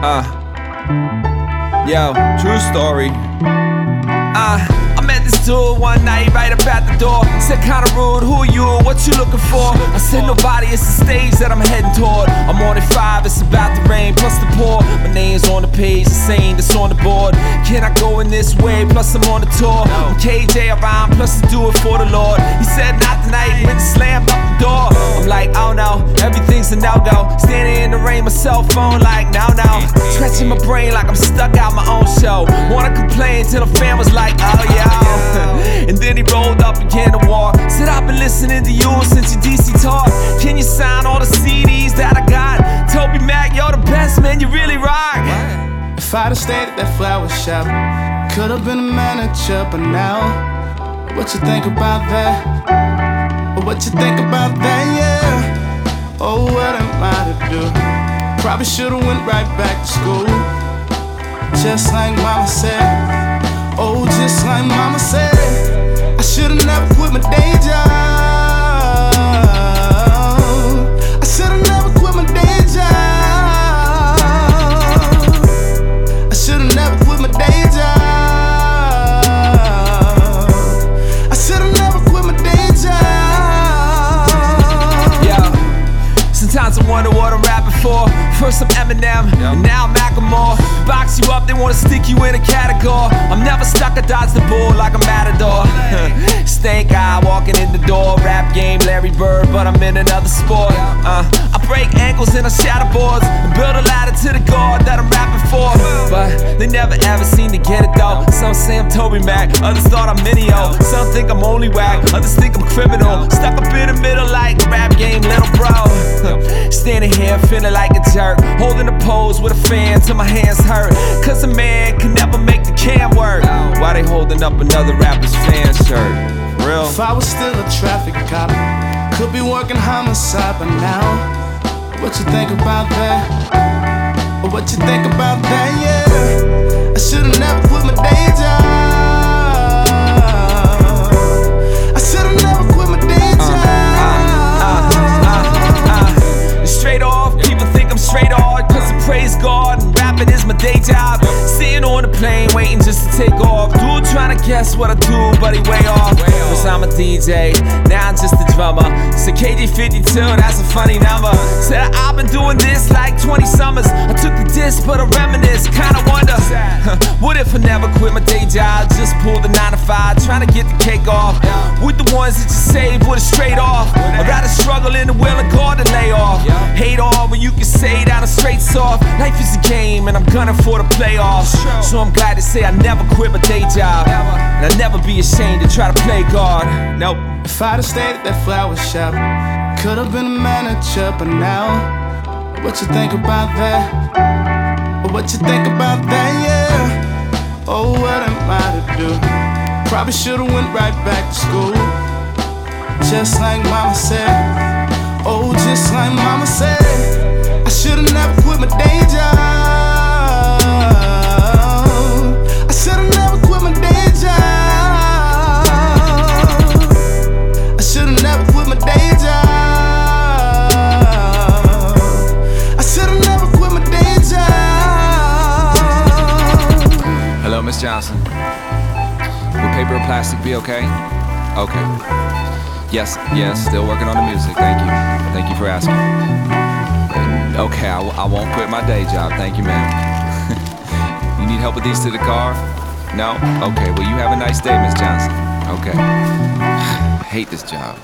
Uh, yo, true story. Uh, I met this dude one night right at the door. Said kinda rude, who are you? What you looking for? I said nobody, it's the stage that I'm heading toward. I'm on at five, it's about to rain, plus the pour. My name's on the page, the same that's on the board. Can I go in this way? Plus I'm on the tour. I'm KJ around, plus I do it for the Lord. He said not tonight, went slammed up the door. I'm like, no, everything's a no-go. The rain, my cell phone like, now now. Scratching my brain like I'm stuck out my own show. Wanna complain till the fan was like, oh yeah. and then he rolled up, began to walk. Said, I've been listening to you since your DC talk. Can you sign all the CDs that I got? Toby Mac, you're the best, man, you really rock. If I'd have stayed at that flower shop, could have been a manager, but now, what you think about that? What you think about that? Yeah. Oh, what am I to do? Probably should've went right back to school, just like Mama said. Oh, just like Mama said, First I'm Eminem, and now I'm Macklemore. Box you up, they wanna stick you in a category. I'm never stuck, I dodge the bull like a matador. Stank eye walking in the door. Rap game, Larry Bird, but I'm in another sport. Uh, I break ankles and I shatter boards. And build a ladder to the God that I'm rapping for. But they never ever seem to get it though. Some say I'm Toby Mac, others thought I'm Minio. Some think I'm only whack, others think I'm criminal. Stuck up Standing here feeling like a jerk. Holding a pose with a fan till my hands hurt. Cause a man can never make the can work. Why they holding up another rapper's fan shirt? Real? If I was still a traffic cop, could be working homicide by now. What you think about that? What you think about that? Yeah, I should've guess what I do, he way off. Cause I'm a DJ, now I'm just a drummer. So KJ52, that's a funny number. Said I've been doing this like 20 summers. I took the disc, but I reminisce, kinda wonder. what if I never quit my day job? Just pull the 9 to 5, trying to get the cake off. With the ones that you save with a straight off. I'd rather struggle in the will of God than lay off. Hate on and I'm gunning for the playoffs. So I'm glad to say I never quit my day job. And I'll never be ashamed to try to play God. Nope. If I'd have stayed at that flower shop, could have been a manager, but now, what you think about that? What you think about that? Yeah. Oh, what am I to do? Probably should've went right back to school, just like Mama said. Oh, just like Mama said, I should've never quit my day Johnson. Will paper or plastic be okay? Okay. Yes, yes, still working on the music. Thank you. Thank you for asking. Okay, I, w- I won't quit my day job. Thank you, ma'am. you need help with these to the car? No? Okay, well, you have a nice day, Miss Johnson. Okay. Hate this job.